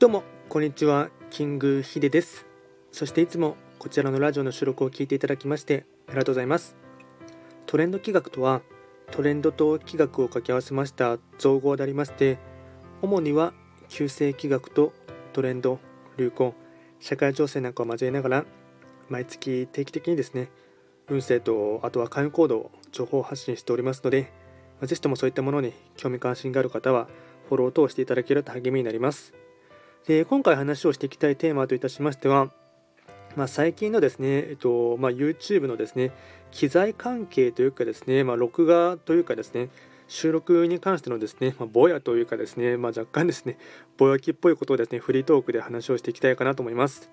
どうもこんにちは。キングヒデです。そしていつもこちらのラジオの収録を聞いていただきましてありがとうございます。トレンド企画とはトレンドと企画を掛け合わせました造語でありまして主には旧世企画とトレンド流行社会情勢なんかを交えながら毎月定期的にですね運勢とあとは会員行動を情報発信しておりますのでぜひともそういったものに興味関心がある方はフォローをしていただけると励みになります。で今回話をしていきたいテーマといたしましては、まあ、最近のですね、えっとまあ、YouTube のですね機材関係というかですね、まあ、録画というかですね収録に関してのですね、まあ、ぼやというかですね、ま、若干ですね、ぼやきっぽいことをですね、フリートークで話をしていきたいかなと思います。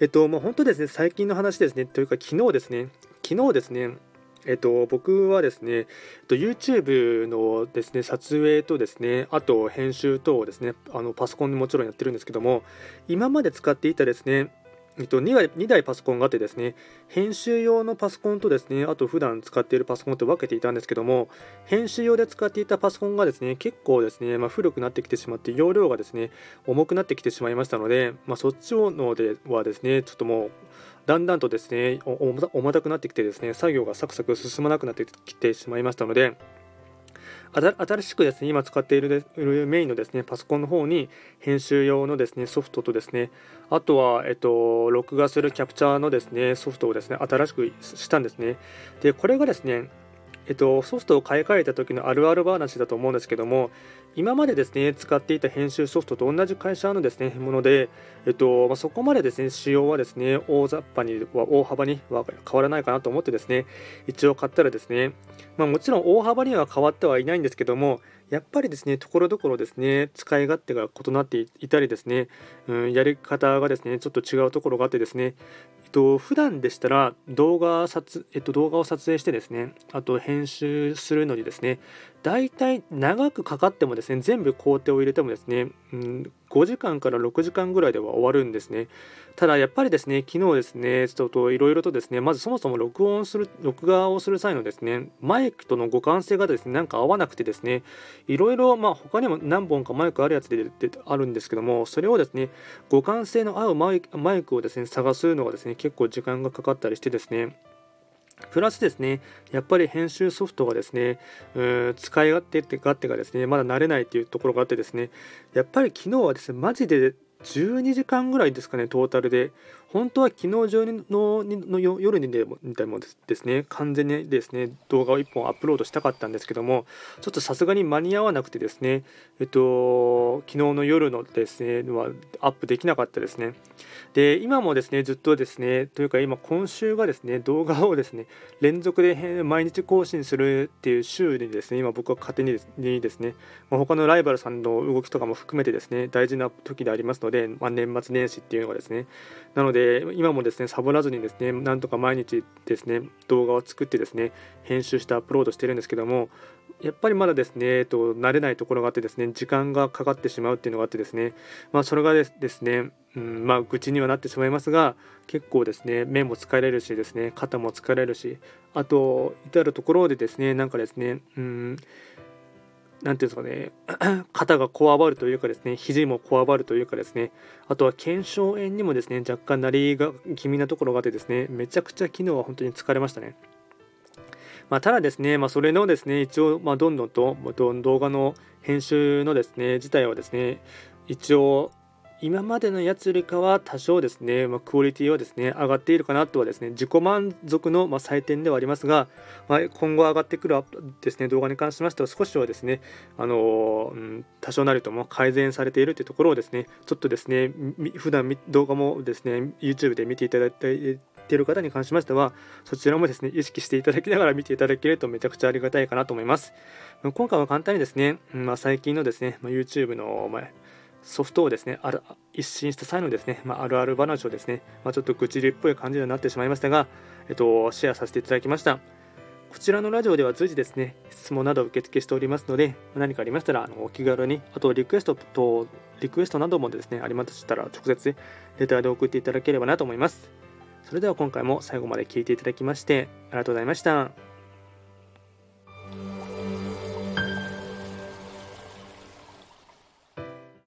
えっと、まあ、本当ですね、最近の話ですね、というか昨日ですね、昨日ですね、えっと、僕はですね、えっと、YouTube のですね、撮影とですね、あと編集等をですね、あのパソコンでもちろんやってるんですけども、今まで使っていたですね、えっと、2, 台2台パソコンがあってですね、編集用のパソコンとですね、あと普段使っているパソコンと分けていたんですけども、編集用で使っていたパソコンがですね、結構ですね、まあ、古くなってきてしまって、容量がですね、重くなってきてしまいましたので、まあ、そっちのではですね、ちょっともう、だんだんとですね、重たくなってきてですね、作業がサクサク進まなくなってきてしまいましたので、新しくですね、今使っているメインのですね、パソコンの方に編集用のですね、ソフトとですね、あとは、えっと、録画するキャプチャーのですね、ソフトをですね、新しくしたんですね。で、これがですね、えっと、ソフトを買い替えた時のあるある話だと思うんですけども、今までですね、使っていた編集ソフトと同じ会社のですね、もので、えっと、まあ、そこまでですね、仕様はですね、大雑把には、大幅には変わらないかなと思ってですね、一応買ったらですね、まあ、もちろん大幅には変わってはいないんですけども、やっぱりですね、ところどころですね、使い勝手が異なっていたりですね、うん、やり方がですね、ちょっと違うところがあってですね、と、普段でしたら動画撮、えっと、動画を撮影してですね、あと編集するのにですね、大体長くかかってもですね、全部工程を入れてもですね、うん、5時間から6時間ぐらいでは終わるんですね。ただやっぱりですね、昨日ですね、ちょっといろいろとですね、まずそもそも録音する、録画をする際のですね、マイクとの互換性がですね、なんか合わなくてですね、いろいろ、まあ他にも何本かマイクあるやつであるんですけども、それをですね、互換性の合うマイクをですね、探すのがですね、結構時間がかかったりしてですね、プラスですね、やっぱり編集ソフトがですね、うん使い勝手って勝手がですね、まだ慣れないっていうところがあってですね、やっぱり昨日はですね、マジで12時間ぐらいですかね、トータルで。本当は昨日中のの夜にでもでもですね、完全にですね、動画を1本アップロードしたかったんですけども、ちょっとさすがに間に合わなくてですね、えっと、昨日の夜のですね、はアップできなかったですね。で、今もですね、ずっとですね、というか今、今週がですね、動画をですね、連続で毎日更新するっていう週にですね、今僕は勝手にですね、まあ、他のライバルさんの動きとかも含めてですね、大事な時でありますので、まあ、年末年始っていうのがですね、なので、で今もですねサボらずにですねなんとか毎日ですね動画を作ってですね編集してアップロードしてるんですけどもやっぱりまだですね、えっと、慣れないところがあってですね時間がかかってしまうっていうのがあってですねまあそれがですねうん、まあ愚痴にはなってしまいますが結構ですね目も疲れるしですね肩も疲れるしあと至るところでですねなんかですねうん何ていうんですかね、肩がこわばるというかですね、肘もこわばるというかですね、あとは腱鞘炎にもですね、若干なりが気味なところがあってですね、めちゃくちゃ昨日は本当に疲れましたね。まあ、ただですね、まあ、それのですね、一応、まあ、どんどんと動画の編集のですね、自体はですね、一応、今までのやつよりかは多少ですね、まあ、クオリティはですね上がっているかなとはですね自己満足のま採点ではありますが、まあ、今後上がってくるですね動画に関しましては少しはですねあのうん、多少なりとも改善されているというところをですねちょっとですね普段動画もですね YouTube で見ていただいている方に関しましてはそちらもですね意識していただきながら見ていただけるとめちゃくちゃありがたいかなと思います。今回は簡単にですね、まあ、最近のですね、ま、YouTube の、まソフトをですね、ある一新した際のですね、まあ、あるある話をですね、まあ、ちょっと愚痴りっぽい感じになってしまいましたが、えっと、シェアさせていただきました。こちらのラジオでは随時ですね、質問など受付しておりますので、何かありましたら、あのお気軽に、あとリクエストと、リクエストなどもですね、ありましたら、直接レターで送っていただければなと思います。それでは今回も最後まで聴いていただきまして、ありがとうございました。